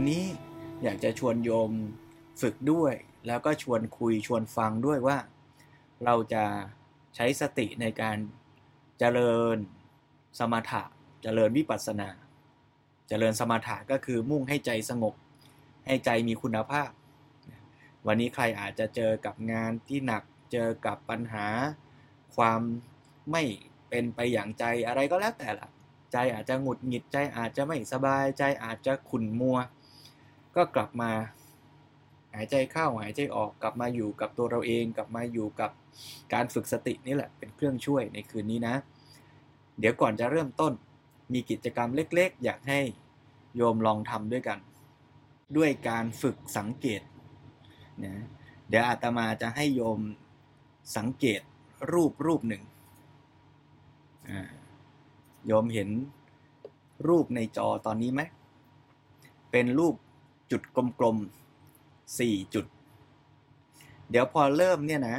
วันนี้อยากจะชวนโยมฝึกด้วย แล้วก็ชวนคุยชวนฟังด้วยว่า เราจะใช้สติในการเจริญสมถะ เจริญวิปัสสนา เจริญสมถะก็คือมุ่งให้ใจสงบ ให้ใจมีคุณภาพ วันนี้ใครอาจจะเจอกับงานที่หนักเจอกับปัญหา ความไม่เป็นไปอย่างใจอะไรก็แล้วแต่ละใจอาจจะหงุดหงิดใจอาจจะไม่สบายใจอาจจะขุ่นมัว ก็กลับมาหายใจเข้าหายใจออกกลับมาอยู่กับตัวเราเอง กลับมาอยู่กับการฝึกสตินี่แหละเป็นเครื่องช่วยในคืนนี้นะ เดี๋ยวก่อนจะเริ่มต้นมีกิจกรรมเล็กๆ อยากให้โยมลองทำด้วยกัน ด้วยการฝึกสังเกตนะเดี๋ยวอาตมาจะให้โยมสังเกตรูปรูปหนึ่งโยมเห็นรูปในจอตอนนี้ไหมเป็นรูป จุดกลมๆสี่จุด เดี๋ยวพอเริ่มเนี่ยนะ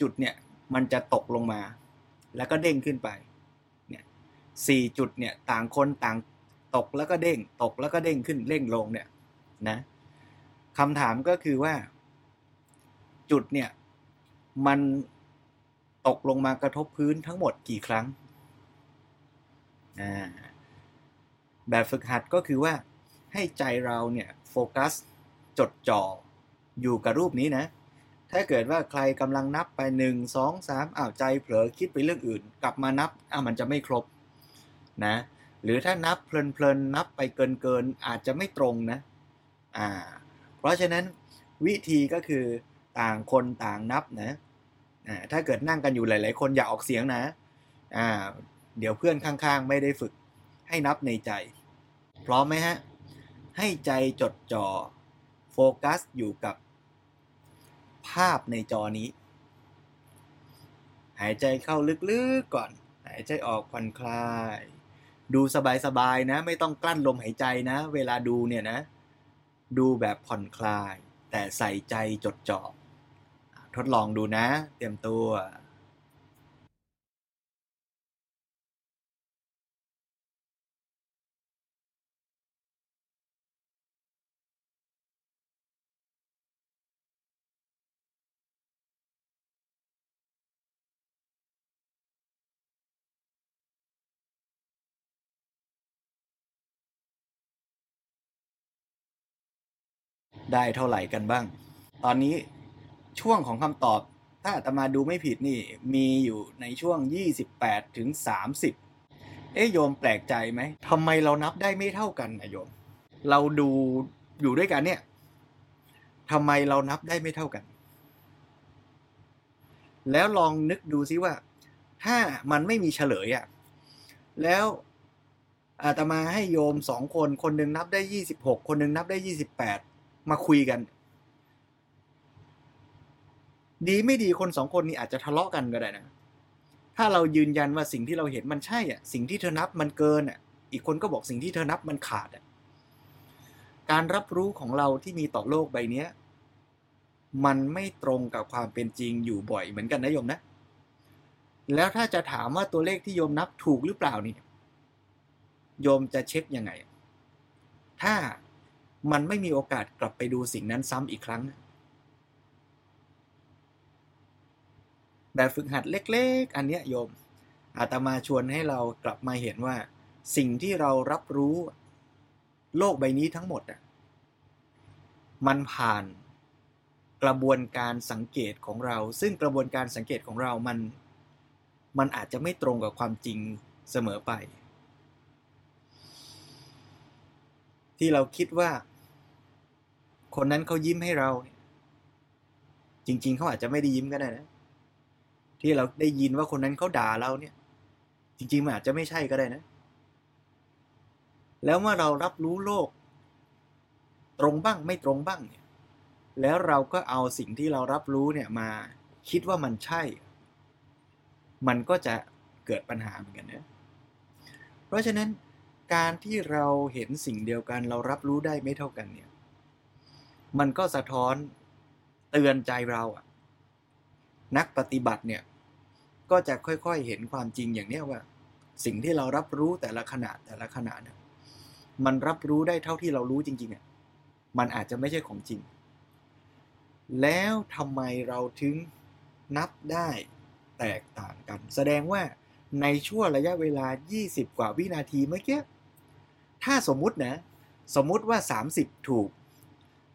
จุดเนี่ยมันจะตกลงมา แล้วก็เด้งขึ้นไป เนี่ยสี่จุดเนี่ยต่างคนต่างตกแล้วก็เด้ง ตกแล้วก็เด้งขึ้นเร่งลงเนี่ยนะคำถามก็คือว่า จุดเนี่ยมันตกลงมากระทบพื้นทั้งหมดกี่ครั้ง แบบฝึกหัดก็คือว่าให้ใจเราเนี่ย กัส จดจ่อ อยู่กับรูปนี้นะ ถ้าเกิดว่าใครกำลังนับไปหนึ่งสองสามอ้าวใจเผลอคิดไปเรื่องอื่น กลับมานับอ้าวมันจะไม่ครบนะหรือถ้านับเพลินๆนับไปเกินๆอาจจะไม่ตรงนะอ่าเพราะฉะนั้นวิธีก็คือต่างคนต่างนับนะอ่าถ้าเกิดนั่งกันอยู่หลาย ๆ คนอย่าออกเสียงนะอ่าเดี๋ยวเพื่อนข้างๆ ไม่ได้ฝึกให้นับในใจ พร้อมไหมฮะ ให้ใจจดจ่อโฟกัสอยู่กับภาพในจอนี้ หายใจเข้าลึกๆก่อน หายใจออกผ่อนคลาย ดูสบายๆนะ ไม่ต้องกลั้นลมหายใจนะ เวลาดูเนี่ยนะ ดูแบบผ่อนคลาย แต่ใส่ใจจดจ่อทดลองดูนะ เตรียมตัว ได้เท่าไหร่กันบ้าง ตอนนี้ช่วงของคำตอบ ถ้าอาตมาดูไม่ผิดนี่มีอยู่ในช่วง 28ถึง30 เอ๊ยโยมแปลกใจไหมทำไมเรานับได้ไม่เท่ากันนะโยม เราดูอยู่ด้วยกันเนี่ยทำไมเรานับได้ไม่เท่ากัน แล้วลองนึกดูซิว่า ถ้ามันไม่มีเฉลยอะ่ะ แล้วอาตมาให้โยมสองคน คนหนึ่งนับได้ยี่สิบหกคนหนึ่งนับได้ยี่สิบแปด มาคุยกัน ดีไม่ดีคนสองคนนี้อาจจะทะเลาะกันก็ได้นะถ้าเรายืนยันว่าสิ่งที่เราเห็นมันใช่อะ สิ่งที่เธอนับมันเกินอะ อีกคนก็บอกสิ่งที่เธอนับมันขาดอะ การรับรู้ของเราที่มีต่อโลกใบนี้มันไม่ตรงกับความเป็นจริงอยู่บ่อยเหมือนกันนะโยมนะ แล้วถ้าจะถามว่าตัวเลขที่โยมนับถูกหรือเปล่านี่ โยมจะเช็คยังไง ถ้า มันไม่มีโอกาสกลับไปดูสิ่งนั้นซ้ำอีกครั้ง แบบฝึกหัดเล็กๆ อันเนี้ยโยม อาตมาชวนให้เรากลับมาเห็นว่า สิ่งที่เรารับรู้โลกใบนี้ทั้งหมดอะมันผ่านกระบวนการสังเกตของเรา ซึ่งกระบวนการสังเกตของเรามัน มันอาจจะไม่ตรงกับความจริงเสมอไป ที่เราคิดว่า คนนั้นเขายิ้มให้เรา จริง ๆเขาอาจจะไม่ได้ยิ้มก็ได้นะ ที่เราได้ยินว่าคนนั้นเขาด่าเราเนี่ย จริง ๆ มันอาจจะไม่ใช่ก็ได้นะ แล้วเมื่อเรารับรู้โลก ตรงบ้างไม่ตรงบ้างเนี่ย แล้วเราก็เอาสิ่งที่เรารับรู้เนี่ยมาคิดว่ามันใช่ มันก็จะเกิดปัญหาเหมือนกันนะ เพราะฉะนั้น การที่เราเห็นสิ่งเดียวกัน เรารับรู้ได้ไม่เท่ากันเนี่ย มันก็สะท้อนเตือนใจเราอะนักปฏิบัติเนี่ย ก็จะค่อยๆเห็นความจริงอย่างนี้ว่า สิ่งที่เรารับรู้แต่ละขณะแต่ละขณะเนี่ยมันรับรู้ได้เท่าที่เรารู้จริงๆอะมันอาจจะไม่ใช่ของจริง แล้วทำไมเราถึงนับได้แตกต่างกัน แสดงว่าในช่วงระยะเวลา 20 กว่าวินาทีเมื่อกี้ ถ้าสมมุตินะ สมมุติว่า 30 ถูก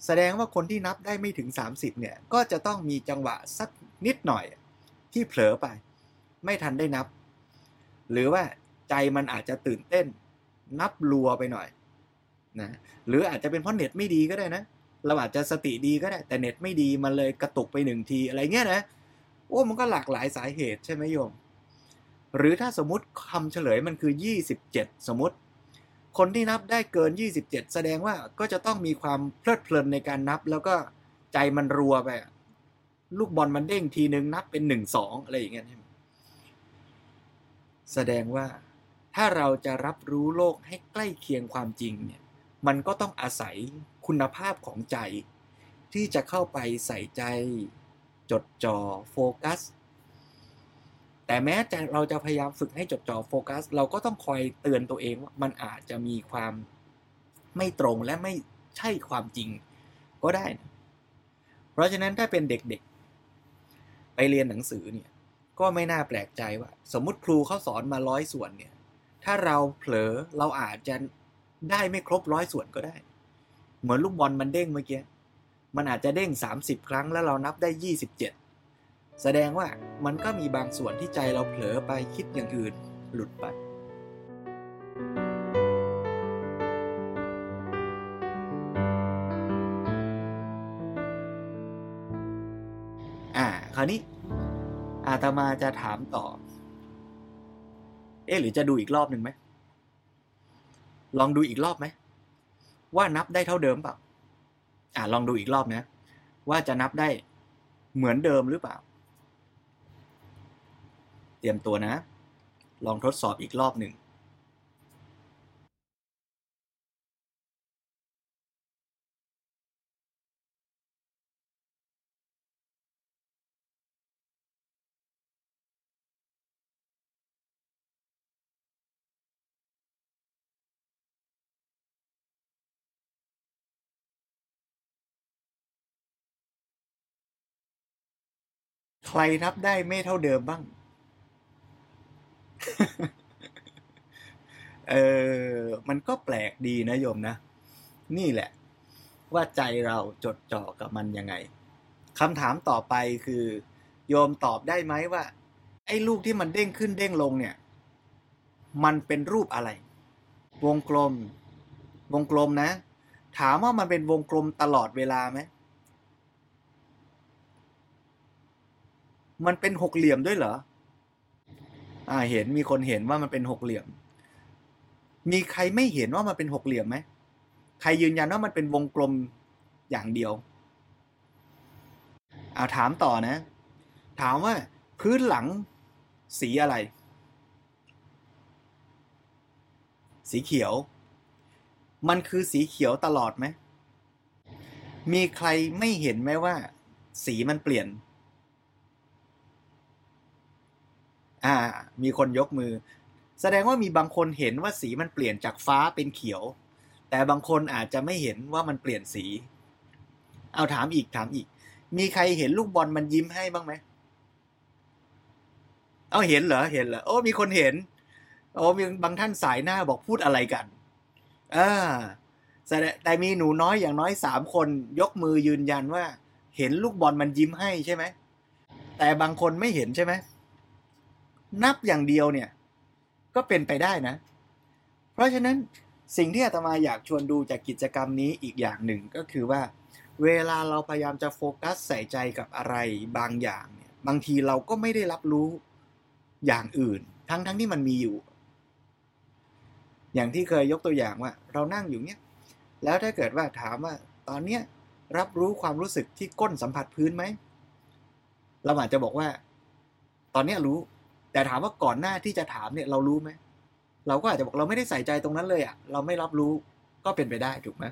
แสดงว่าคนที่นับได้ไม่ถึง 30 เนี่ย ก็จะต้องมีจังหวะสักนิดหน่อยที่เผลอไป ไม่ทันได้นับ หรือว่าใจมันอาจจะตื่นเต้น นับรัวไปหน่อยนะหรืออาจจะเป็นเพราะเน็ตไม่ดีก็ได้นะเราอาจจะสติดีก็ได้ แต่เน็ตไม่ดีมันเลยกระตุกไปหนึ่งทีอะไรเงี้ยนะโอ้มันก็หลากหลายสาเหตุใช่ไหมโยม หรือถ้าสมมติคำเฉลยมันคือ 27 สมมติ คนที่นับได้เกิน 27 แสดงว่าก็จะต้องมีความเพลิดเพลินในการนับ แล้วก็ใจมันรัวไปลูกบอลมันเด้งทีนึงนับเป็น1 2อะไรอย่างเงี้ยแสดงว่าถ้าเราจะรับรู้โลกให้ใกล้เคียงความจริงเนี่ย มันก็ต้องอาศัยคุณภาพของใจ ที่จะเข้าไปใส่ใจ จดจ่อโฟกัส แต่แม้จะเราจะพยายามฝึกให้จดจ่อโฟกัส เราก็ต้องคอยเตือนตัวเองว่ามันอาจจะมีความไม่ตรงและไม่ใช่ความจริงก็ได้นะเพราะฉะนั้นถ้าเป็นเด็กๆ ไปเรียนหนังสือเนี่ย ก็ไม่น่าแปลกใจว่า สมมุติครูเขาสอนมาร้อยส่วนเนี่ย ถ้าเราเผลอเราอาจจะได้ไม่ครบร้อยส่วนก็ได้ เหมือนลูกบอลมันเด้งเมื่อกี้มันอาจจะเด้ง 30 ครั้งแล้วเรานับได้ 27 แสดงว่ามันก็มีบางส่วนที่ใจเราเผลอไปคิดอย่างอื่นหลุดไป อ่า คราวนี้ อาตมาจะถามต่อ เอ๊ะหรือจะดูอีกรอบหนึ่งไหม ลองดูอีกรอบไหม ว่านับได้เท่าเดิมเปล่า อ่าลองดูอีกรอบนะ ว่าจะนับได้เหมือนเดิมหรือเปล่า เตรียมตัวนะ ลองทดสอบอีกรอบหนึ่งใครนับได้ไม่เท่าเดิมบ้าง เออ มันก็แปลกดีนะโยมนะ นี่แหละ ว่าใจเราจดจ่อกับมันยังไงคำถามต่อไปคือ โยมตอบได้ไหมว่า ไอ้ลูกที่มันเด้งขึ้นเด้งลงเนี่ย มันเป็นรูปอะไร วงกลม วงกลมนะ ถามว่ามันเป็นวงกลมตลอดเวลาไหมมันเป็นหกเหลี่ยมด้วยเหรอ อ่าเห็นมีคนเห็นว่ามันเป็นหกเหลี่ยม มีใครไม่เห็นว่ามันเป็นหกเหลี่ยมไหมใครยืนยันว่ามันเป็นวงกลมอย่างเดียวเอาถามต่อนะ ถามว่าพื้นหลังสีอะไร สีเขียว มันคือสีเขียวตลอดไหมมีใครไม่เห็นไหมว่า สีมันเปลี่ยน อ่า มีคนยกมือ แสดงว่ามีบางคนเห็นว่าสีมันเปลี่ยนจากฟ้าเป็นเขียว แต่บางคนอาจจะไม่เห็นว่ามันเปลี่ยนสี เอาถามอีกถามอีก มีใครเห็นลูกบอลมันยิ้มให้บ้างไหมเอาเห็นเหรอเห็นเหรอโอ้มีคนเห็นโอ้มีบางท่านสายหน้าบอกพูดอะไรกันอ่าแต่มีหนูน้อยอย่างน้อยสามคนยกมือยืนยันว่า เห็นลูกบอลมันยิ้มให้ใช่ไหมแต่บางคนไม่เห็นใช่ไหม นับอย่างเดียวเนี่ย ก็เป็นไปได้นะ เพราะฉะนั้นสิ่งที่อาตมาอยากชวนดูจากกิจกรรมนี้อีกอย่างหนึ่งก็คือว่า เวลาเราพยายามจะโฟกัสใส่ใจกับอะไรบางอย่างเนี่ยบางทีเราก็ไม่ได้รับรู้อย่างอื่น ทั้งทั้งที่มันมีอยู่ อย่างที่เคยยกตัวอย่างว่า เรานั่งอยู่เนี่ย แล้วถ้าเกิดว่าถามว่า ตอนเนี้ยรับรู้ความรู้สึกที่ก้นสัมผัสพื้นไหมเราอาจจะบอกว่า ตอนเนี้ยรู้ แต่ถามว่าก่อนหน้าที่จะถามเนี่ยเรารู้ไหมเราก็อาจจะบอกเราไม่ได้ใส่ใจตรงนั้นเลยอะ่ะเราไม่รับรู้ก็เป็นไปได้ถูกไหม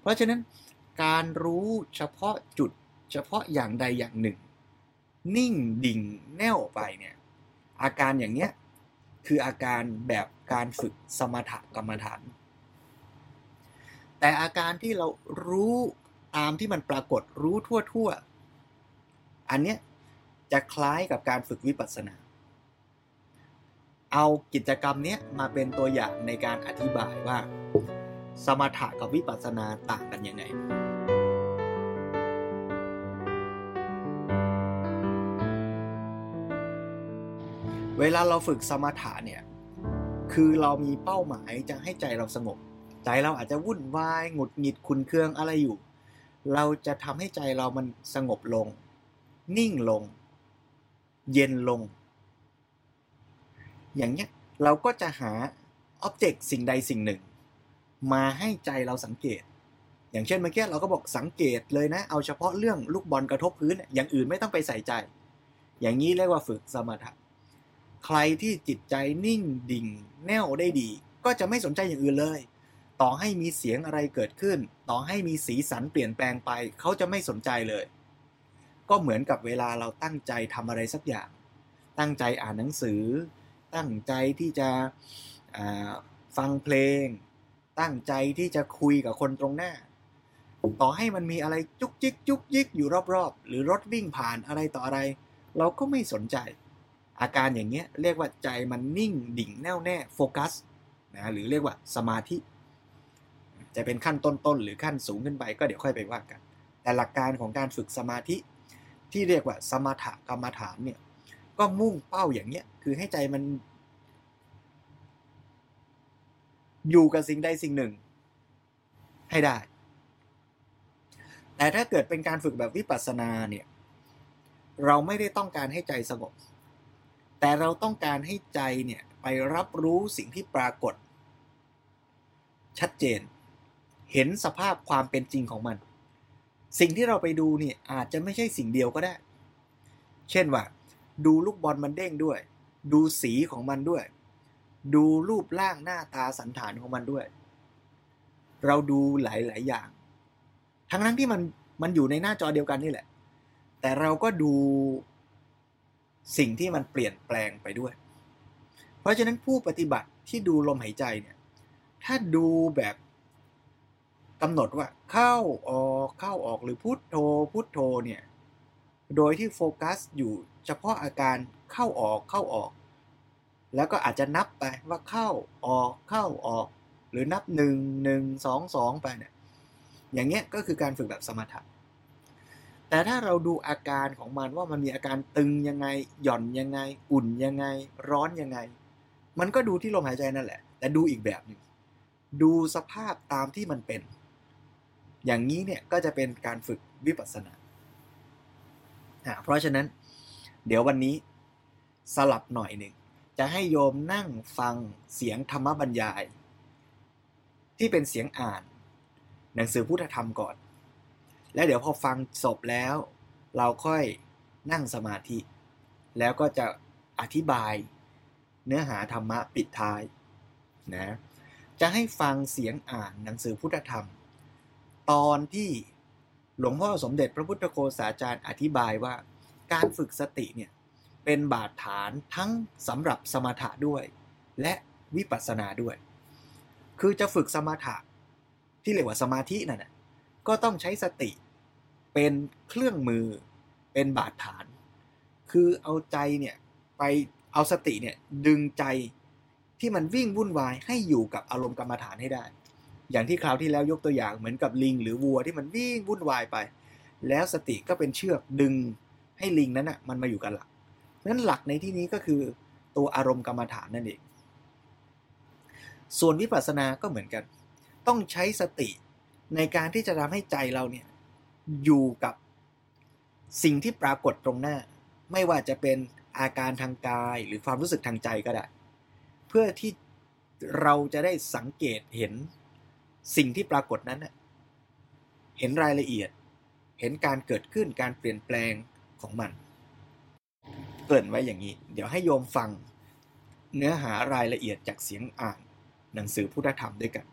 เพราะฉะนั้นการรู้เฉพาะจุดเฉพาะอย่างใดอย่างหนึ่ง นิ่งดิ่งแน่วไปเนี่ยอาการอย่างเนี้ยคืออาการแบบการฝึกสมถกรรมฐาน แต่อาการที่เรารู้ตามที่มันปรากฏรู้ทั่วๆ อันเนี้ยจะคล้ายกับการฝึกวิปัสสนา เอากิจกรรมนี้มาเป็นตัวอย่างในการอธิบายว่า สมถะกับวิปัสสนาต่างกันยังไง เวลาเราฝึกสมถะเนี่ย คือเรามีเป้าหมายจะให้ใจเราสงบ ใจเราอาจจะวุ่นวายหงุดหงิดขุนเคืองอะไรอยู่ เราจะทำให้ใจเรามันสงบลง นิ่งลง เย็นลง อย่างเนี้ยเราก็จะหาอ็อบเจกต์สิ่งใดสิ่งหนึ่ง มาให้ใจเราสังเกต อย่างเช่นเมื่อกี้เราก็บอกสังเกตเลยนะ เอาเฉพาะเรื่องลูกบอลกระทบพื้น อย่างอื่นไม่ต้องไปใส่ใจ อย่างนี้เรียกว่าฝึกสมถะใครที่จิตใจนิ่งดิ่ง แน่วได้ดี ก็จะไม่สนใจอย่างอื่นเลย ต่อให้มีเสียงอะไรเกิดขึ้น ต่อให้มีสีสันเปลี่ยนแปลงไป เขาจะไม่สนใจเลย ก็เหมือนกับเวลาเราตั้งใจทำอะไรสักอย่าง ตั้งใจอ่านหนังสือ ตั้งใจที่จะฟังเพลง ตั้งใจที่จะคุยกับคนตรงหน้า ต่อให้มันมีอะไรจุกจิกจุกยิกอยู่รอบๆ หรือรถวิ่งผ่านอะไรต่ออะไร เราก็ไม่สนใจ อาการอย่างเงี้ยเรียกว่าใจมันนิ่งดิ่งแน่วแน่โฟกัสนะหรือเรียกว่าสมาธิ จะเป็นขั้นต้นๆ หรือขั้นสูงขึ้นไปก็เดี๋ยวค่อยไปว่ากัน แต่หลักการของการฝึกสมาธิที่เรียกว่าสมถกรรมฐานเนี่ย ก็มุ่งเป้าอย่างเนี้ย คือให้ใจมัน อยู่กับสิ่งใดสิ่งหนึ่ง ให้ได้ แต่ถ้าเกิดเป็นการฝึกแบบวิปัสสนาเนี่ย เราไม่ได้ต้องการให้ใจสงบ แต่เราต้องการให้ใจเนี่ยไปรับรู้สิ่งที่ปรากฏ ชัดเจน เห็นสภาพความเป็นจริงของมัน สิ่งที่เราไปดูเนี่ยอาจจะไม่ใช่สิ่งเดียวก็ได้ เช่นว่า ดูลูกบอลมันเด้งด้วย ดูสีของมันด้วย ดูรูปร่างหน้าตาสันฐานของมันด้วย เราดูหลาย ๆ อย่าง ทั้งนั้นที่มันมันอยู่ในหน้าจอเดียวกันนี่แหละ แต่เราก็ดูสิ่งที่มันเปลี่ยนแปลงไปด้วย เพราะฉะนั้นผู้ปฏิบัติที่ดูลมหายใจเนี่ย ถ้าดูแบบกำหนดว่าเข้าออกเข้าออกหรือพุทโธพุทโธเนี่ย โดยที่โฟกัสอยู่ เฉพาะอาการเข้าออกเข้าออก แล้วก็อาจจะนับไปว่าเข้าออกเข้าออก หรือนับหนึ่งหนึ่งสองสองไปเนี่ยอย่างเงี้ยก็คือการฝึกแบบสมถะแต่ถ้าเราดูอาการของมันว่ามันมีอาการตึงยังไง หย่อนยังไง อุ่นยังไง ร้อนยังไง มันก็ดูที่ลมหายใจนั่นแหละ แต่ดูอีกแบบหนึ่งดูสภาพตามที่มันเป็น อย่างนี้เนี่ยก็จะเป็นการฝึกวิปัสสนา เพราะฉะนั้น เดี๋ยววันนี้สลับหน่อยหนึ่ง จะให้โยมนั่งฟังเสียงธรรมบรรยาย ที่เป็นเสียงอ่าน หนังสือพุทธธรรมก่อน แล้วเดี๋ยวพอฟังจบแล้ว เราค่อยนั่งสมาธิ แล้วก็จะอธิบายเนื้อหาธรรมะปิดท้ายนะจะให้ฟังเสียงอ่านหนังสือพุทธธรรม ตอนที่หลวงพ่อสมเด็จพระพุทธโฆษาจารย์อธิบายว่า การฝึกสติเนี่ยเป็นบาดฐานทั้งสำหรับสมถะด้วย และวิปัสสนาด้วย คือจะฝึกสมถะที่เรียกว่าสมาธินั่นนะก็ต้องใช้สติ เป็นเครื่องมือเป็นบาดฐาน คือเอาใจเนี่ยไปเอาสติเนี่ยดึงใจที่มันวิ่งวุ่นวายให้อยู่กับอารมณ์กรรมฐานให้ได้ อย่างที่คราวที่แล้วยกตัวอย่างเหมือนกับลิง หรือวัวที่มันวิ่งวุ่นวายไป แล้วสติก็เป็นเชือกดึง ให้ลิงนั้นอะมันมาอยู่กับหลักนั้นหลักในที่นี้ก็คือตัวอารมณ์กรรมฐานนั่นเอง ส่วนวิปัสสนาก็เหมือนกัน ต้องใช้สติในการที่จะทำให้ใจเราเนี่ยอยู่กับสิ่งที่ปรากฏตรงหน้า ไม่ว่าจะเป็นอาการทางกายหรือความรู้สึกทางใจก็ได้ เพื่อที่เราจะได้สังเกตเห็นสิ่งที่ปรากฏนั้น เห็นรายละเอียด เห็นการเกิดขึ้นการเปลี่ยนแปลง ของมัน เกริ่นไว้อย่างนี้ เดี๋ยวให้โยมฟังเนื้อหารายละเอียดจากเสียงอ่าน หนังสือพุทธธรรมด้วยกัน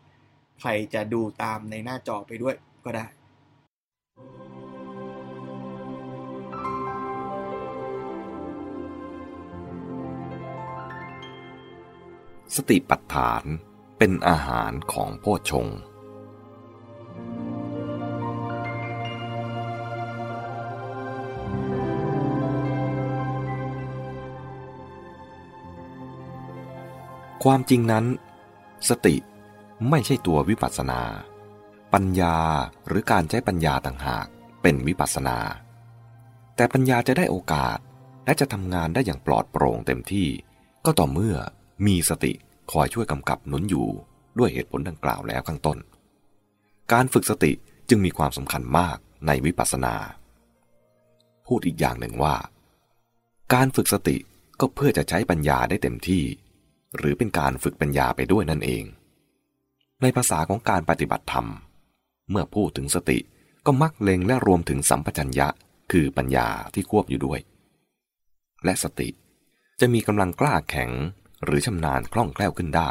ใครจะดูตามในหน้าจอไปด้วยก็ได้สติปัฏฐานเป็นอาหารของโพชง ความจริงนั้น สติไม่ใช่ตัววิปัสสนา ปัญญาหรือการใช้ปัญญาต่างหากเป็นวิปัสสนา แต่ปัญญาจะได้โอกาสและจะทำงานได้อย่างปลอดโปร่งเต็มที่ ก็ต่อเมื่อมีสติคอยช่วยกำกับหนุนอยู่ด้วยเหตุผลดังกล่าวแล้วข้างต้น การฝึกสติจึงมีความสำคัญมากในวิปัสสนา พูดอีกอย่างหนึ่งว่า การฝึกสติก็เพื่อจะใช้ปัญญาได้เต็มที่ หรือเป็นการฝึกปัญญาไปด้วยนั่นเอง ในภาษาของการปฏิบัติธรรม เมื่อพูดถึงสติก็มักเล็งและรวมถึงสัมปชัญญะคือปัญญาที่ควบอยู่ด้วย และสติจะมีกำลังกล้าแข็งหรือชำนาญคล่องแคล่วขึ้นได้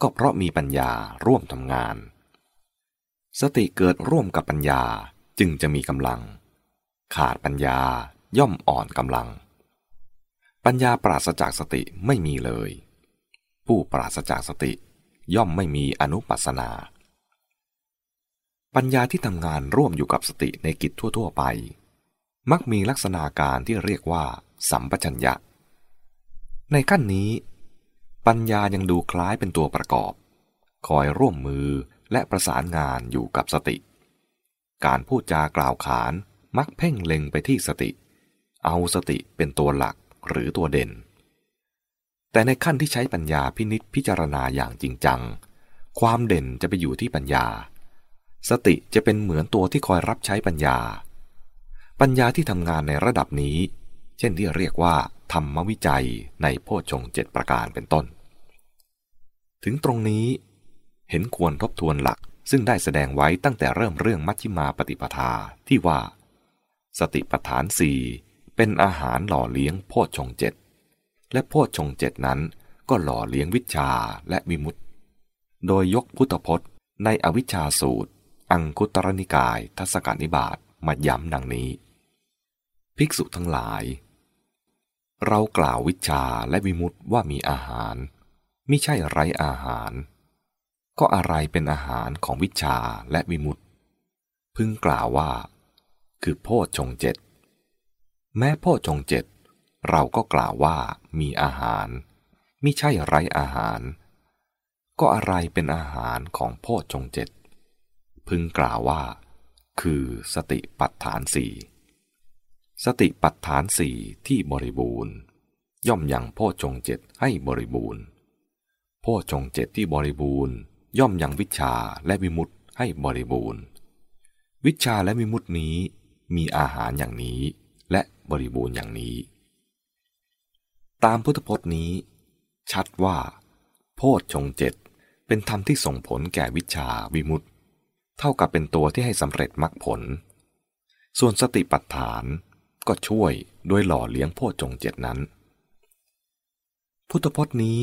ก็เพราะมีปัญญาร่วมทำงาน สติเกิดร่วมกับปัญญาจึงจะมีกำลัง ขาดปัญญาย่อมอ่อนกำลัง ปัญญาปราศจากสติไม่มีเลย ผู้ปราศจากสติย่อมไม่มีอนุปัสนา ปัญญาที่ทำงานร่วมอยู่กับสติในกิจทั่ว ๆ ไป มักมีลักษณะการที่เรียกว่า สัมปชัญญะ ในขั้นนี้ ปัญญายังดูคล้ายเป็นตัวประกอบ คอยร่วมมือและประสานงานอยู่กับสติ การพูดจากล่าวขานมักเพ่งเล็งไปที่สติ เอาสติเป็นตัวหลักหรือตัวเด่น แต่ในขั้นที่ใช้ปัญญาพินิษพิจารณาอย่างจริงจัง ความเด่นจะไปอยู่ที่ปัญญา สติจะเป็นเหมือนตัวที่คอยรับใช้ปัญญา ปัญญาที่ทำงานในระดับนี้ เช่นที่เรียกว่า ธรรมวิจัยในโพชฌงเจ็ดประการเป็นต้น ถึงตรงนี้ เห็นควรทบทวนหลักซึ่งได้แสดงไว้ตั้งแต่เริ่มเรื่องมัชฌิมาปฏิปทาที่ว่า สติปัฏฐานสี่เป็นอาหารหล่อเลี้ยงโพชฌงเจ็ด และโพชฌงเจ็ดนั้นก็หล่อเลี้ยงวิชาและวิมุตติ โดยยกพุทธพจน์ในอวิชชาสูตร อังคุตรนิกายทัศกานิบาตมาย้ำดังนี้ ภิกษุทั้งหลาย เรากล่าววิชาและวิมุตติว่ามีอาหารไม่ใช่ไรอาหาร ก็อะไรเป็นอาหารของวิชาและวิมุตติ พึงกล่าวว่า คือโพชฌงเจ็ดแม้โพชฌงเจ็ด เราก็กล่าวว่ามีอาหารมิใช่ไร้อาหาร ก็อะไรเป็นอาหารของโพชฌงเจ็ดพึงกล่าวว่า คือสติปัฏฐานสี่สติปัฏฐานสี่ที่บริบูรณ์ ย่อมยังโพชฌงเจ็ดให้บริบูรณ์โพชฌงเจ็ดที่บริบูรณ์ ย่อมยังวิชาและวิมุตต์ให้บริบูรณ์ วิชาและวิมุตตินี้มีอาหารอย่างนี้และบริบูรณ์อย่างนี้ ตามพุทธพจน์นี้ ชัดว่า โพชฌงเจ็ดเป็นธรรมที่ส่งผลแก่วิชาวิมุตต์เท่ากับเป็นตัวที่ให้สำเร็จมรรคผล ส่วนสติปัฏฐานก็ช่วยโดยหล่อเลี้ยงโพชฌงเจ็ดนั้น พุทธพจน์นี้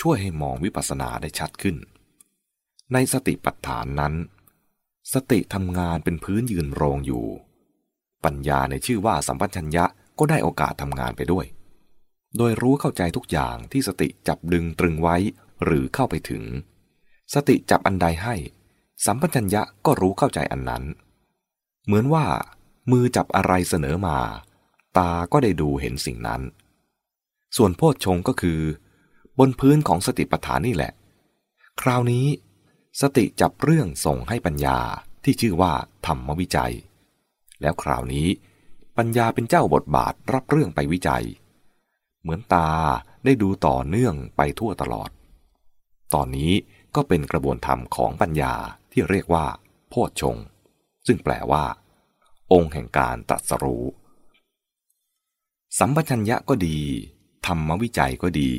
ช่วยให้มองวิปัสสนาได้ชัดขึ้น ในสติปัฏฐานนั้น สติทำงานเป็นพื้นยืนโรงอยู่ ปัญญาในชื่อว่าสัมปัญญะก็ได้โอกาสทำงานไปด้วย โดยรู้เข้าใจทุกอย่างที่สติจับดึงตรึงไว้หรือเข้าไปถึง สติจับอันใดให้ สัมปัญญะก็รู้เข้าใจอันนั้น เหมือนว่า มือจับอะไรเสนอมา ตาก็ได้ดูเห็นสิ่งนั้น ส่วนโพชฌงก็คือ บนพื้นของสติปัฏฐานนี่แหละ คราวนี้ สติจับเรื่องส่งให้ปัญญาที่ชื่อว่าธรรมวิจัย แล้วคราวนี้ ปัญญาเป็นเจ้าบทบาทรับเรื่องไปวิจัย เหมือนตาได้ดูต่อเนื่องไปทั่วตลอด ตอนนี้ก็เป็นกระบวนธรรมของปัญญาที่เรียกว่า โพชฌงซึ่งแปลว่า องค์แห่งการตรัสรู้ สัมปชัญญะก็ดี ธรรมวิจัยก็ดี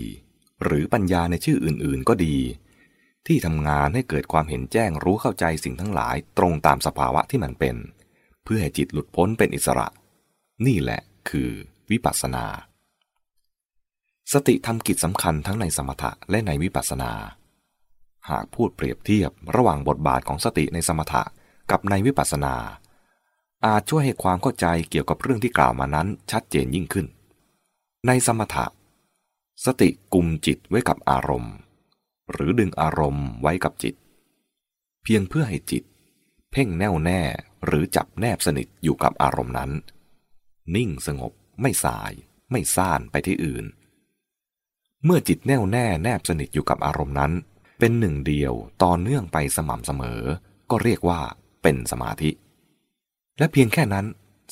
หรือปัญญาในชื่ออื่น ๆ ก็ดี ที่ทำงานให้เกิดความเห็นแจ้งรู้เข้าใจสิ่งทั้งหลายตรงตามสภาวะที่มันเป็น เพื่อให้จิตหลุดพ้นเป็นอิสระ นี่แหละคือวิปัสสนา สติทำกิจสำคัญทั้งในสมถะและในวิปัสสนา หากพูดเปรียบเทียบระหว่างบทบาทของสติในสมถะกับในวิปัสสนา อาจช่วยให้ความเข้าใจเกี่ยวกับเรื่องที่กล่าวมานั้นชัดเจนยิ่งขึ้น ในสมถะ สติกุมจิตไว้กับอารมณ์ หรือดึงอารมณ์ไว้กับจิต เพียงเพื่อให้จิต เพ่งแน่วแน่หรือจับแนบสนิทอยู่กับอารมณ์นั้น นิ่งสงบไม่สาย ไม่ซ่านไปที่อื่น เมื่อจิตแน่วแน่แนบสนิทอยู่กับอารมณ์นั้น เป็นหนึ่งเดียวต่อเนื่องไปสม่ำเสมอ ก็เรียกว่าเป็นสมาธิ และเพียงแค่นั้น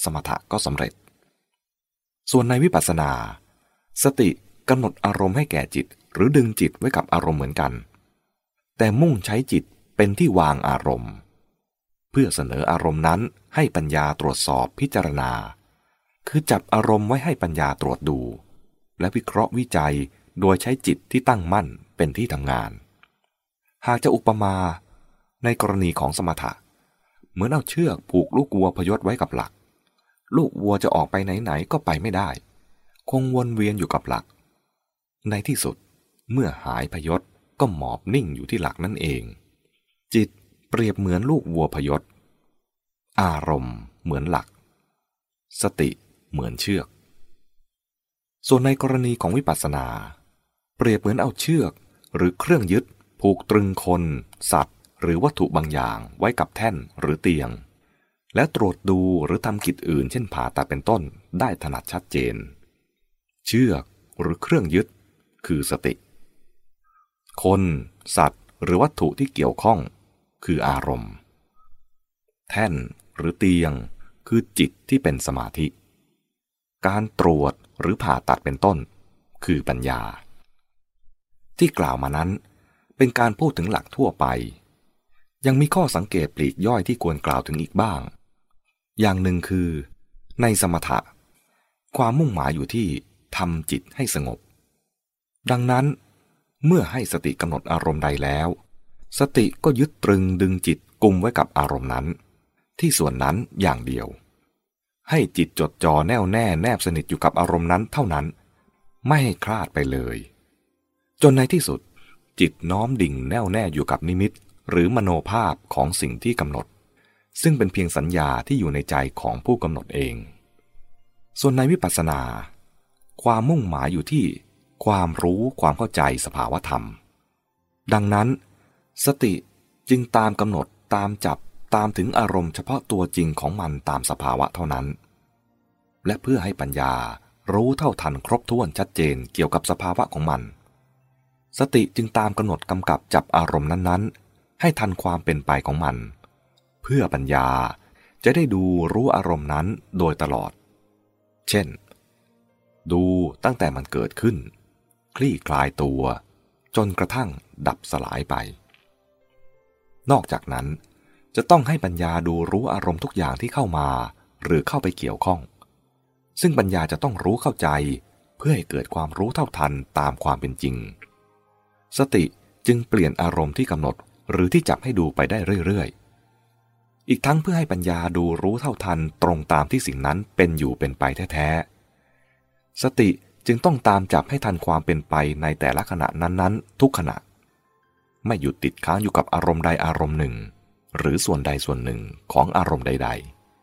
สมถะก็สำเร็จ ส่วนในวิปัสสนา สติกำหนดอารมณ์ให้แก่จิต หรือดึงจิตไว้กับอารมณ์เหมือนกัน แต่มุ่งใช้จิตเป็นที่วางอารมณ์ เพื่อเสนออารมณ์นั้นให้ปัญญาตรวจสอบพิจารณา คือจับอารมณ์ไว้ให้ปัญญาตรวจดู และวิเคราะห์วิจัย โดยใช้จิตที่ตั้งมั่นเป็นที่ทำงาน หากจะอุปมาในกรณีของสมถะ เหมือนเอาเชือกผูกลูกวัวพยศไว้กับหลัก ลูกวัวจะออกไปไหนๆก็ไปไม่ได้ คงวนเวียนอยู่กับหลัก ในที่สุดเมื่อหายพยศก็หมอบนิ่งอยู่ที่หลักนั่นเอง จิตเปรียบเหมือนลูกวัวพยศ อารมณ์เหมือนหลัก สติเหมือนเชือก ส่วนในกรณีของวิปัสสนา เปรียบเหมือนเอาเชือก หรือเครื่องยึด ผูกตรึงคน สัตว์ หรือวัตถุบางอย่างไว้กับแท่นหรือเตียง และตรวจดูหรือทำกิจอื่น เช่นผ่าตัดเป็นต้นได้ถนัดชัดเจน เชือกหรือเครื่องยึด คือสติ คน สัตว์ หรือวัตถุที่เกี่ยวข้อง คืออารมณ์ แท่นหรือเตียง คือจิตที่เป็นสมาธิ การตรวจหรือผ่าตัดเป็นต้น คือปัญญา ที่กล่าวมานั้น เป็นการพูดถึงหลักทั่วไป ยังมีข้อสังเกตปลีกย่อยที่ควรกล่าวถึงอีกบ้าง อย่างหนึ่งคือ ในสมถะ ความมุ่งหมายอยู่ที่ทำจิตให้สงบ ดังนั้น เมื่อให้สติกำหนดอารมณ์ใดแล้ว สติก็ยึดตรึงดึงจิตกุมไว้กับอารมณ์นั้น ที่ส่วนนั้นอย่างเดียว ให้จิตจดจ่อแน่วแน่แนบสนิทอยู่กับอารมณ์นั้นเท่านั้น ไม่ให้คลาดไปเลย จนในที่สุด จิตน้อมดิ่งแน่วแน่อยู่กับนิมิต หรือมโนภาพของสิ่งที่กำหนด ซึ่งเป็นเพียงสัญญาที่อยู่ในใจของผู้กำหนดเอง ส่วนในวิปัสสนา ความมุ่งหมายอยู่ที่ ความรู้ความเข้าใจสภาวธรรม ดังนั้น สติจึงตามกำหนดตามจับตามถึงอารมณ์เฉพาะตัวจริงของมันตามสภาวะเท่านั้น และเพื่อให้ปัญญารู้เท่าทันครบถ้วนชัดเจนเกี่ยวกับสภาวะของมัน สติจึงตามกำหนดกำกับจับอารมณ์นั้นๆ ให้ทันความเป็นไปของมัน เพื่อปัญญาจะได้ดูรู้อารมณ์นั้นโดยตลอด เช่น ดูตั้งแต่มันเกิดขึ้น คลี่คลายตัว จนกระทั่งดับสลายไป นอกจากนั้น จะต้องให้ปัญญาดูรู้อารมณ์ทุกอย่างที่เข้ามา หรือเข้าไปเกี่ยวข้อง ซึ่งปัญญาจะต้องรู้เข้าใจ เพื่อให้เกิดความรู้เท่าทันตามความเป็นจริง สติจึงเปลี่ยนอารมณ์ที่กำหนดหรือที่จับให้ดูไปได้เรื่อยๆ อีกทั้งเพื่อให้ปัญญาดูรู้เท่าทันตรงตามที่สิ่งนั้นเป็นอยู่เป็นไปแท้ๆ สติจึงต้องตามจับให้ทันความเป็นไปในแต่ละขณะนั้นๆ ทุกขณะ ไม่หยุดติดค้างอยู่กับอารมณ์ใดอารมณ์หนึ่ง หรือส่วนใดส่วนหนึ่งของอารมณ์ใด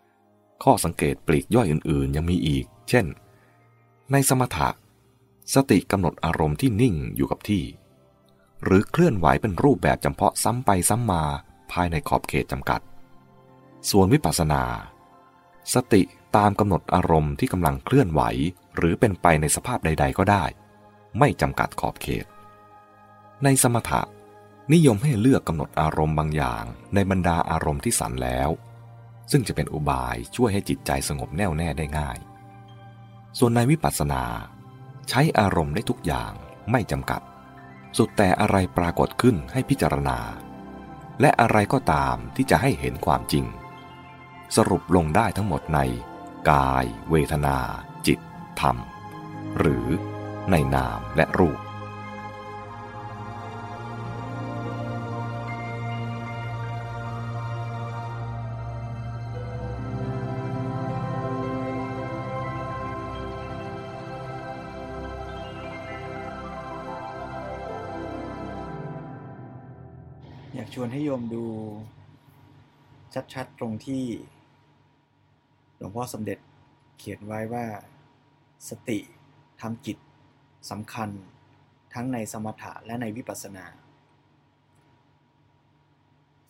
ๆ ข้อสังเกตปลีกย่อยอื่นๆ ยังมีอีก เช่น ในสมถะ สติกำหนดอารมณ์ที่นิ่งอยู่กับที่ หรือเคลื่อนไหวเป็นรูปแบบจำเพาะซ้ำไปซ้ำมาภายในขอบเขตจำกัด ส่วนวิปัสสนา สติตามกำหนดอารมณ์ที่กำลังเคลื่อนไหว หรือเป็นไปในสภาพใด ๆ ก็ได้ ไม่จำกัดขอบเขต ในสมถะ นิยมให้เลือกกำหนดอารมณ์บางอย่าง ในบรรดาอารมณ์ที่สันแล้ว ซึ่งจะเป็นอุบายช่วยให้จิตใจสงบแน่วแน่ได้ง่าย ส่วนในวิปัสสนา ใช้อารมณ์ได้ทุกอย่างไม่จำกัด สุดแต่อะไรปรากฏขึ้นให้พิจารณา และอะไรก็ตามที่จะให้เห็นความจริง สรุปลงได้ทั้งหมดใน กาย เวทนา จิต ธรรม หรือในนามและรูป วนให้โยมดู ชัดๆ ตรงที่ หลวงพ่อสมเด็จเขียนไว้ว่า สติทำกิจสำคัญทั้งในสมถะและในวิปัสสนา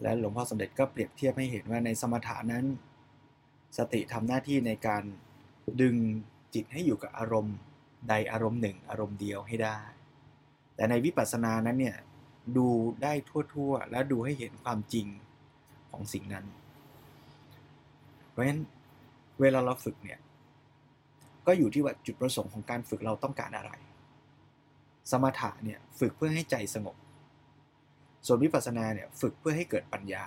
และหลวงพ่อสมเด็จก็เปรียบเทียบให้เห็นว่าในสมถะนั้น สติทำหน้าที่ในการดึงจิตให้อยู่กับอารมณ์ใดอารมณ์หนึ่ง อารมณ์เดียวให้ได้ แต่ในวิปัสสนานั้นเนี่ย ดูได้ทั่วๆ และดูให้เห็นความจริงของสิ่งนั้น เพราะฉะนั้นเวลาเราฝึกเนี่ย ก็อยู่ที่ว่าจุดประสงค์ของการฝึกเราต้องการอะไร สมถะเนี่ยฝึกเพื่อให้ใจสงบ ส่วนวิปัสสนาเนี่ยฝึกเพื่อให้เกิดปัญญา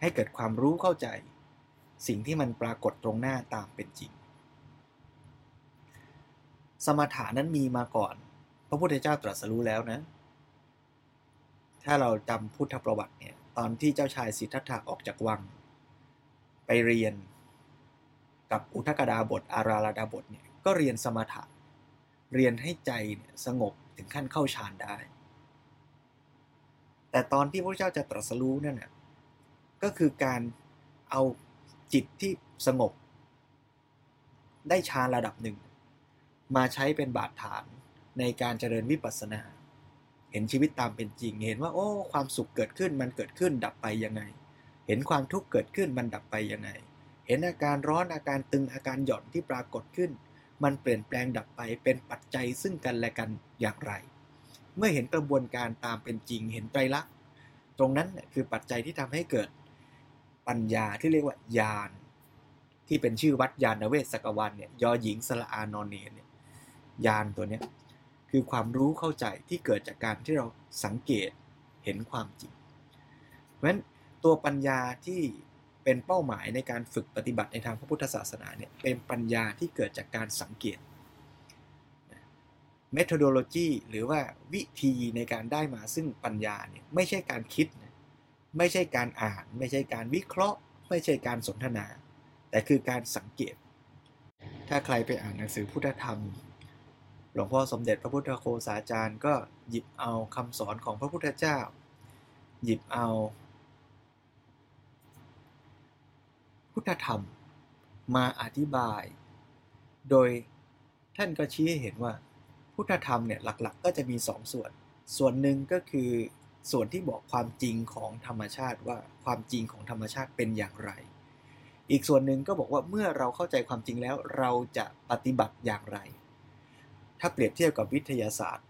ให้เกิดความรู้เข้าใจ สิ่งที่มันปรากฏตรงหน้าตามเป็นจริง สมถะนั้นมีมาก่อน พระพุทธเจ้าตรัสรู้แล้วนะ ถ้าเราจำพุทธประวัติเนี่ย ตอนที่เจ้าชายสิทธัตถะออกจากวัง ไปเรียนกับอุทกดาบทอาราลดาบทเนี่ย ก็เรียนสมถะ เรียนให้ใจเนี่ยสงบถึงขั้นเข้าฌานได้ แต่ตอนที่พระเจ้าจะตรัสรู้นั่นน่ะก็คือการเอาจิตที่สงบ ได้ฌานระดับหนึ่ง มาใช้เป็นบาดฐานในการเจริญวิปัสสนา เห็นชีวิตตามเป็นจริง เห็นว่า โอ้ ความสุขเกิดขึ้นมันเกิดขึ้นดับไปยังไง เห็นความทุกข์เกิดขึ้นมันดับไปยังไง เห็นอาการร้อนอาการตึงอาการหย่อนที่ปรากฏขึ้น มันเปลี่ยนแปลงดับไปเป็นปัจจัยซึ่งกันและกันอย่างไร เมื่อเห็นกระบวนการตามเป็นจริง เห็นไตรลักษณ์ตรงนั้นคือปัจจัยที่ทำให้เกิดปัญญาที่เรียกว่าญาณที่เป็นชื่อวัดยานเวศสกวันเนี่ยยอหญิงสละอานอนเนเนี่ยญาณตัวเนี้ย คือความรู้เข้าใจที่เกิดจากการที่เราสังเกตเห็นความจริง เพราะฉะนั้นตัวปัญญาที่เป็นเป้าหมายในการฝึกปฏิบัติในทางพระพุทธศาสนาเนี่ยเป็นปัญญาที่เกิดจากการสังเกต methodology หรือว่าวิธีในการได้มาซึ่งปัญญาเนี่ยไม่ใช่การคิดนะไม่ใช่การอ่าน ไม่ใช่การวิเคราะห์ ไม่ใช่การสนทนา แต่คือการสังเกต ถ้าใครไปอ่านหนังสือพุทธธรรม หลวงพ่อสมเด็จพระพุทธโฆษาจารย์ก็หยิบเอาคำสอนของพระพุทธเจ้า หยิบเอา พุทธธรรมมาอธิบาย โดยท่านก็ชี้ให้เห็นว่า พุทธธรรมเนี่ยหลักๆ ก็จะมีสองส่วน ส่วนหนึ่งก็คือส่วนที่บอกความจริงของธรรมชาติว่าความจริงของธรรมชาติเป็นอย่างไร อีกส่วนหนึ่งก็บอกว่าเมื่อเราเข้าใจความจริงแล้วเราจะปฏิบัติอย่างไร ถ้าเปรียบเทียบกับวิทยาศาสตร์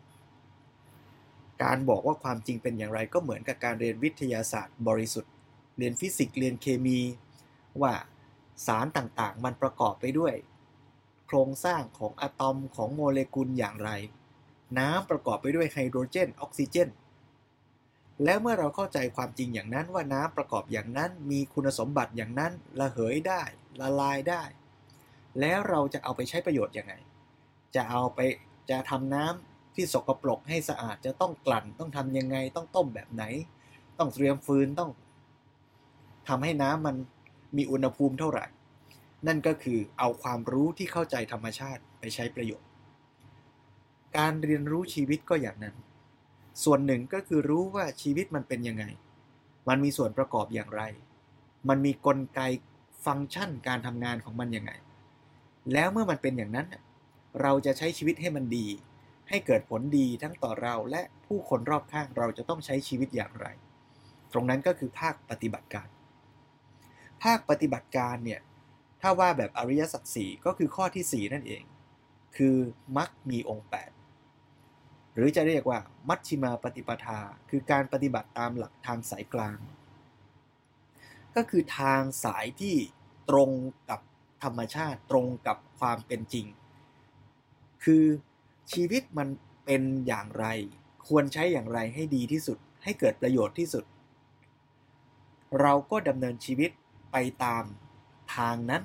การบอกว่าความจริงเป็นอย่างไรก็เหมือนกับการเรียนวิทยาศาสตร์ บริสุทธิ์ เรียนฟิสิกส์เรียนเคมี ว่าสารต่างๆ มันประกอบไปด้วย โครงสร้างของอะตอมของโมเลกุลอย่างไร น้ำประกอบไปด้วยไฮโดรเจน ออกซิเจน แล้วเมื่อเราเข้าใจความจริงอย่างนั้นว่าน้ำประกอบอย่างนั้น มีคุณสมบัติอย่างนั้น ระเหยได้ ละลายได้ แล้วเราจะเอาไปใช้ประโยชน์ยังไง จะเอาไปจะทำน้ำที่สกปรกให้สะอาดจะต้องกลั่นต้องทำยังไงต้องต้มแบบไหน ต้องเตรียมฟืนต้องทำให้น้ำมันมีอุณหภูมิเท่าไหร่ นั่นก็คือเอาความรู้ที่เข้าใจธรรมชาติไปใช้ประโยชน์ การเรียนรู้ชีวิตก็อย่างนั้น ส่วนหนึ่งก็คือรู้ว่าชีวิตมันเป็นยังไง มันมีส่วนประกอบอย่างไร มันมีกลไกฟังก์ชันการทำงานของมันยังไง แล้วเมื่อมันเป็นอย่างนั้น เราจะใช้ชีวิตให้มันดี ให้เกิดผลดีทั้งต่อเราและผู้คนรอบข้างเราจะต้องใช้ชีวิตอย่างไร ตรงนั้นก็คือภาคปฏิบัติการ ภาคปฏิบัติการเนี่ยถ้าว่าแบบอริยสัจสี่ก็คือข้อที่ 4 นั่นเอง คือมักมีองค์ 8 หรือจะเรียกว่ามัชชิมาปฏิปทา คือการปฏิบัติตามหลักทางสายกลาง ก็คือทางสายที่ตรงกับธรรมชาติตรงกับความเป็นจริง คือชีวิตมันเป็นอย่างไร ควรใช้อย่างไรให้ดีที่สุด ให้เกิดประโยชน์ที่สุด เราก็ดำเนินชีวิตไปตามทางนั้น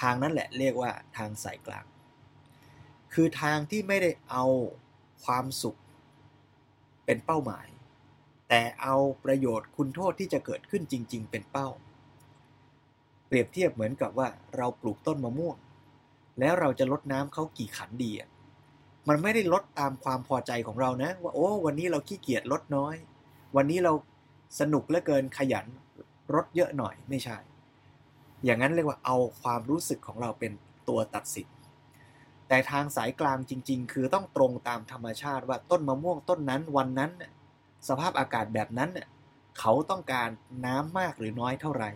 ทางนั้นแหละเรียกว่าทางสายกลาง คือทางที่ไม่ได้เอาความสุข เป็นเป้าหมาย แต่เอาประโยชน์คุณโทษที่จะเกิดขึ้นจริง ๆ เป็นเป้า เปรียบเทียบเหมือนกับว่าเราปลูกต้นมะม่วง แล้วเราจะลดน้ำเขากี่ขันดีอะมันไม่ได้ลดตามความพอใจของเรานะ ว่าโอ้ วันนี้เราขี้เกียจลดน้อย วันนี้เราสนุกเหลือเกินขยันลดเยอะหน่อยไม่ใช่ อย่างนั้นเรียกว่าเอาความรู้สึกของเราเป็นตัวตัดสินแต่ทางสายกลางจริง ๆ คือต้องตรงตามธรรมชาติว่าต้นมะม่วงต้นนั้นวันนั้น สภาพอากาศแบบนั้น เขาต้องการน้ำมากหรือน้อยเท่าไหร่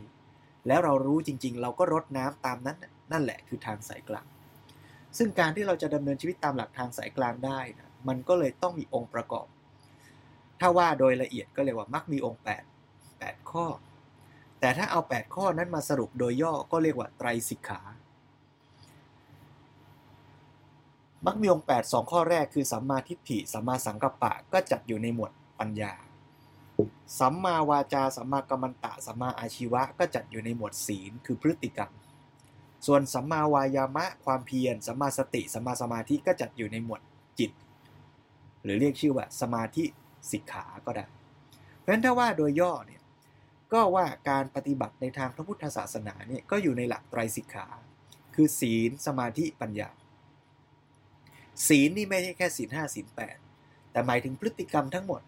แล้วเรารู้จริง ๆ เราก็รดน้ำตามนั้นนั่นแหละคือทางสายกลาง ซึ่งการที่เราจะดำเนินชีวิตตามหลักทางสายกลางได้นะมันก็เลยต้องมีองค์ประกอบ ถ้าว่าโดยละเอียดก็เรียกว่ามักมีองค์ 8 8 ข้อ แต่ถ้าเอา 8 ข้อนั้นมาสรุปโดยย่อก็เรียกว่าไตรสิกขา มักมีองค์ 8 2 ข้อแรกคือสัมมาทิฏฐิสัมมาสังกัปปะก็จัดอยู่ในหมวดปัญญา สัมมาวาจาสัมมากัมมันตะสัมมาอาชีวะก็จัดอยู่ในหมวดศีลคือพฤติกรรม ส่วนสัมมาวายามะความเพียรสัมมาสติสัมมาสมาธิก็จัดอยู่ในหมวดจิต หรือเรียกชื่อว่าสมาธิสิกขาก็ได้ เพราะฉะนั้นถ้าว่าโดยย่อเนี่ยก็ว่าการปฏิบัติในทางพระพุทธศาสนาเนี่ยก็อยู่ในหลักไตรสิกขา คือศีลสมาธิปัญญา ศีลนี่ไม่ใช่แค่ศีลห้าศีลแปดแต่หมายถึงพฤติกรรมทั้งหมด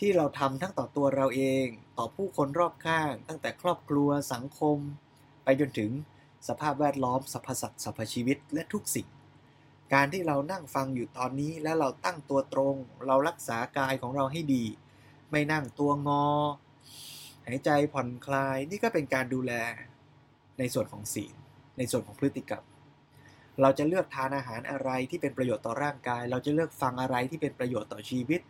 ที่เราทำทั้งต่อตัวเราเอง ต่อผู้คนรอบข้าง ตั้งแต่ครอบครัวสังคม ไปจนถึง สภาพแวดล้อมสรรพสัตว์สรรพชีวิตและทุกสิ่ง การที่เรานั่งฟังอยู่ตอนนี้แล้วเราตั้งตัวตรง เรารักษากายของเราให้ดี ไม่นั่งตัวงอ หายใจผ่อนคลายนี่ก็เป็นการดูแลในส่วนของศีลในส่วนของพฤติกรรม เราจะเลือกทานอาหารอะไรที่เป็นประโยชน์ต่อร่างกาย เราจะเลือกฟังอะไรที่เป็นประโยชน์ต่อชีวิต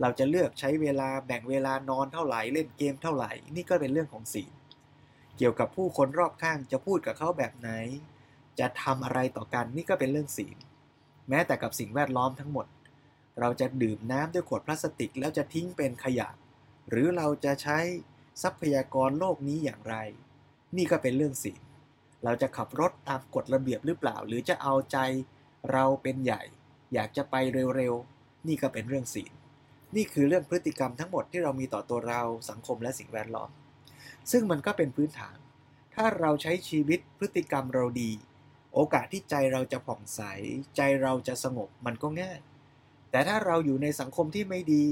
เราจะเลือกใช้เวลาแบ่งเวลานอนเท่าไหร่เล่นเกมเท่าไหร่ นี่ก็เป็นเรื่องของศีล เกี่ยวกับผู้คนรอบข้างจะพูดกับเขาแบบไหน จะทำอะไรต่อกันนี่ก็เป็นเรื่องศีล แม้แต่กับสิ่งแวดล้อมทั้งหมด เราจะดื่มน้ำด้วยขวดพลาสติก แล้วจะทิ้งเป็นขยะ หรือเราจะใช้ทรัพยากรโลกนี้อย่างไร นี่ก็เป็นเรื่องศีล เราจะขับรถตามกฎระเบียบหรือเปล่า หรือจะเอาใจเราเป็นใหญ่ อยากจะไปเร็วๆ นี่ก็เป็นเรื่องศีล นี่คือเรื่องพฤติกรรมทั้งหมดที่เรามีต่อตัวเราสังคมและสิ่งแวดล้อม ซึ่งมันก็เป็นพื้นฐาน ถ้าเราใช้ชีวิตพฤติกรรมเราดี โอกาสที่ใจเราจะผ่องใส ใจเราจะสงบมันก็ง่าย แต่ถ้าเราอยู่ในสังคมที่ไม่ดี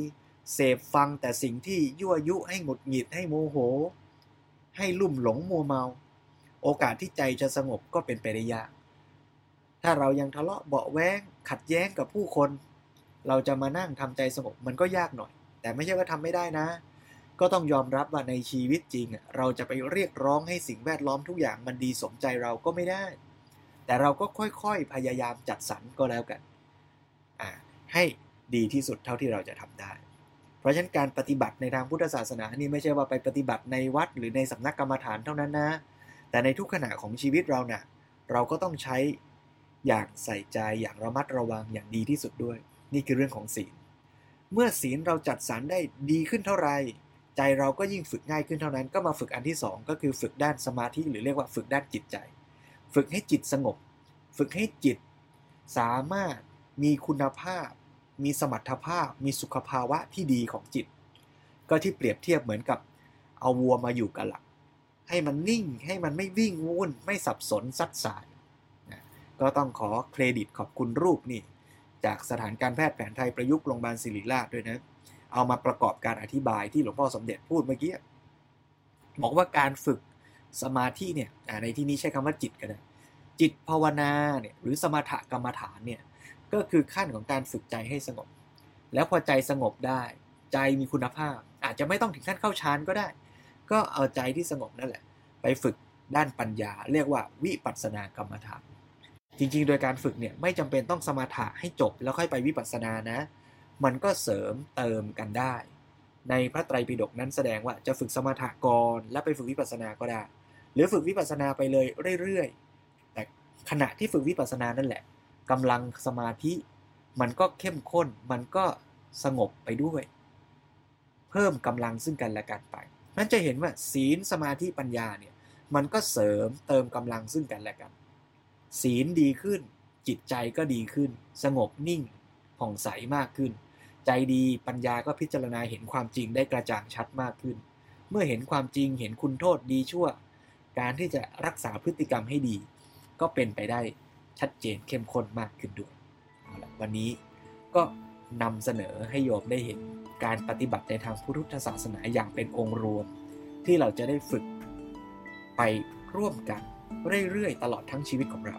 เสพฟังแต่สิ่งที่ยั่วยุให้หงุดหงิดให้โมโห ให้ลุ่มหลงมัวเมา โอกาสที่ใจจะสงบก็เป็นไปได้ยาก ถ้าเรายังทะเลาะเบาะแว้งขัดแย้งกับผู้คน เราจะมานั่งทำใจสงบมันก็ยากหน่อย แต่ไม่ใช่ว่าทำไม่ได้นะ ก็ต้องยอมรับว่าในชีวิตจริง เราจะไปเรียกร้องให้สิ่งแวดล้อมทุกอย่างมันดีสมใจเราก็ไม่ได้ แต่เราก็ค่อยๆพยายามจัดสรรก็แล้วกันให้ดีที่สุดเท่าที่เราจะทำได้ เพราะฉะนั้นการปฏิบัติในทางพุทธศาสนานี่ไม่ใช่ว่าไปปฏิบัติในวัดหรือในสำนักกรรมฐานเท่านั้นนะ แต่ในทุกขณะของชีวิตเราเนะ่ะเราก็ต้องใช้อย่างใส่ใจอย่างระมัดระวังอย่างดีที่สุดด้วย นี่คือเรื่องของศีล เมื่อศีลเราจัดสรรได้ดีขึ้นเท่าไหร่ ใจเราก็ยิ่งฝึกง่ายขึ้นเท่านั้น ก็มาฝึกอันที่ 2 ก็คือฝึกด้านสมาธิหรือเรียกว่าฝึกด้านจิตใจ ฝึกให้จิตสงบ ฝึกให้จิต สามารถมีคุณภาพ มีสมรรถภาพ มีสุขภาวะที่ดีของจิต ก็ที่เปรียบเทียบเหมือนกับเอาวัวมาอยู่กับหลัก ให้มันนิ่งให้มันไม่วิ่งวุ่นไม่สับสนซัดสายนะก็ต้องขอเครดิตขอบคุณรูปนี่ จากสถานการแพทย์แผนไทยประยุกต์โรงพยาบาลศิริราชด้วยนะ เอามาประกอบการอธิบายที่หลวงพ่อสมเด็จพูดเมื่อกี้บอกว่าการฝึกสมาธิเนี่ยในที่นี้ใช้คำว่าจิตก็ได้จิตภาวนาเนี่ยหรือสมถกรรมฐานเนี่ยก็คือขั้นของการฝึกใจให้สงบ แล้วพอใจสงบได้ ใจมีคุณภาพ อาจจะไม่ต้องถึงขั้นเข้าฌานก็ได้ ก็เอาใจที่สงบนั่นแหละ ไปฝึกด้านปัญญา เรียกว่าวิปัสสนากรรมฐาน จริงๆ โดยการฝึกเนี่ยไม่จำเป็นต้องสมาถะให้จบแล้วค่อยไปวิปัสสนานะ มันก็เสริมเติมกันได้ ในพระไตรปิฎกนั้นแสดงว่าจะฝึกสมาถะก่อนแล้วไปฝึกวิปัสสนาก็ได้ หรือฝึกวิปัสสนาไปเลยเรื่อยๆ แต่ขณะที่ฝึกวิปัสสนานั่นแหละกำลังสมาธิ มันก็เข้มข้น มันก็สงบไปด้วย เพิ่มกำลังซึ่งกันและกันไป นั่นจะเห็นว่าศีลสมาธิปัญญาเนี่ยมันก็เสริมเติมกำลังซึ่งกันและกัน ศีลดีขึ้น จิตใจก็ดีขึ้น สงบนิ่งผ่องใสมากขึ้น ใจดีปัญญาก็พิจารณาเห็นความจริงได้กระจ่างชัดมากขึ้น เมื่อเห็นความจริงเห็นคุณโทษดีชั่ว การที่จะรักษาพฤติกรรมให้ดี ก็เป็นไปได้ชัดเจนเข้มข้นมากขึ้นด้วยวันนี้ก็นำเสนอให้โยมได้เห็นการปฏิบัติในทางพุทธศาสนาอย่างเป็นองค์รวม ที่เราจะได้ฝึกไปร่วมกันเรื่อยๆ ตลอดทั้งชีวิตของเรา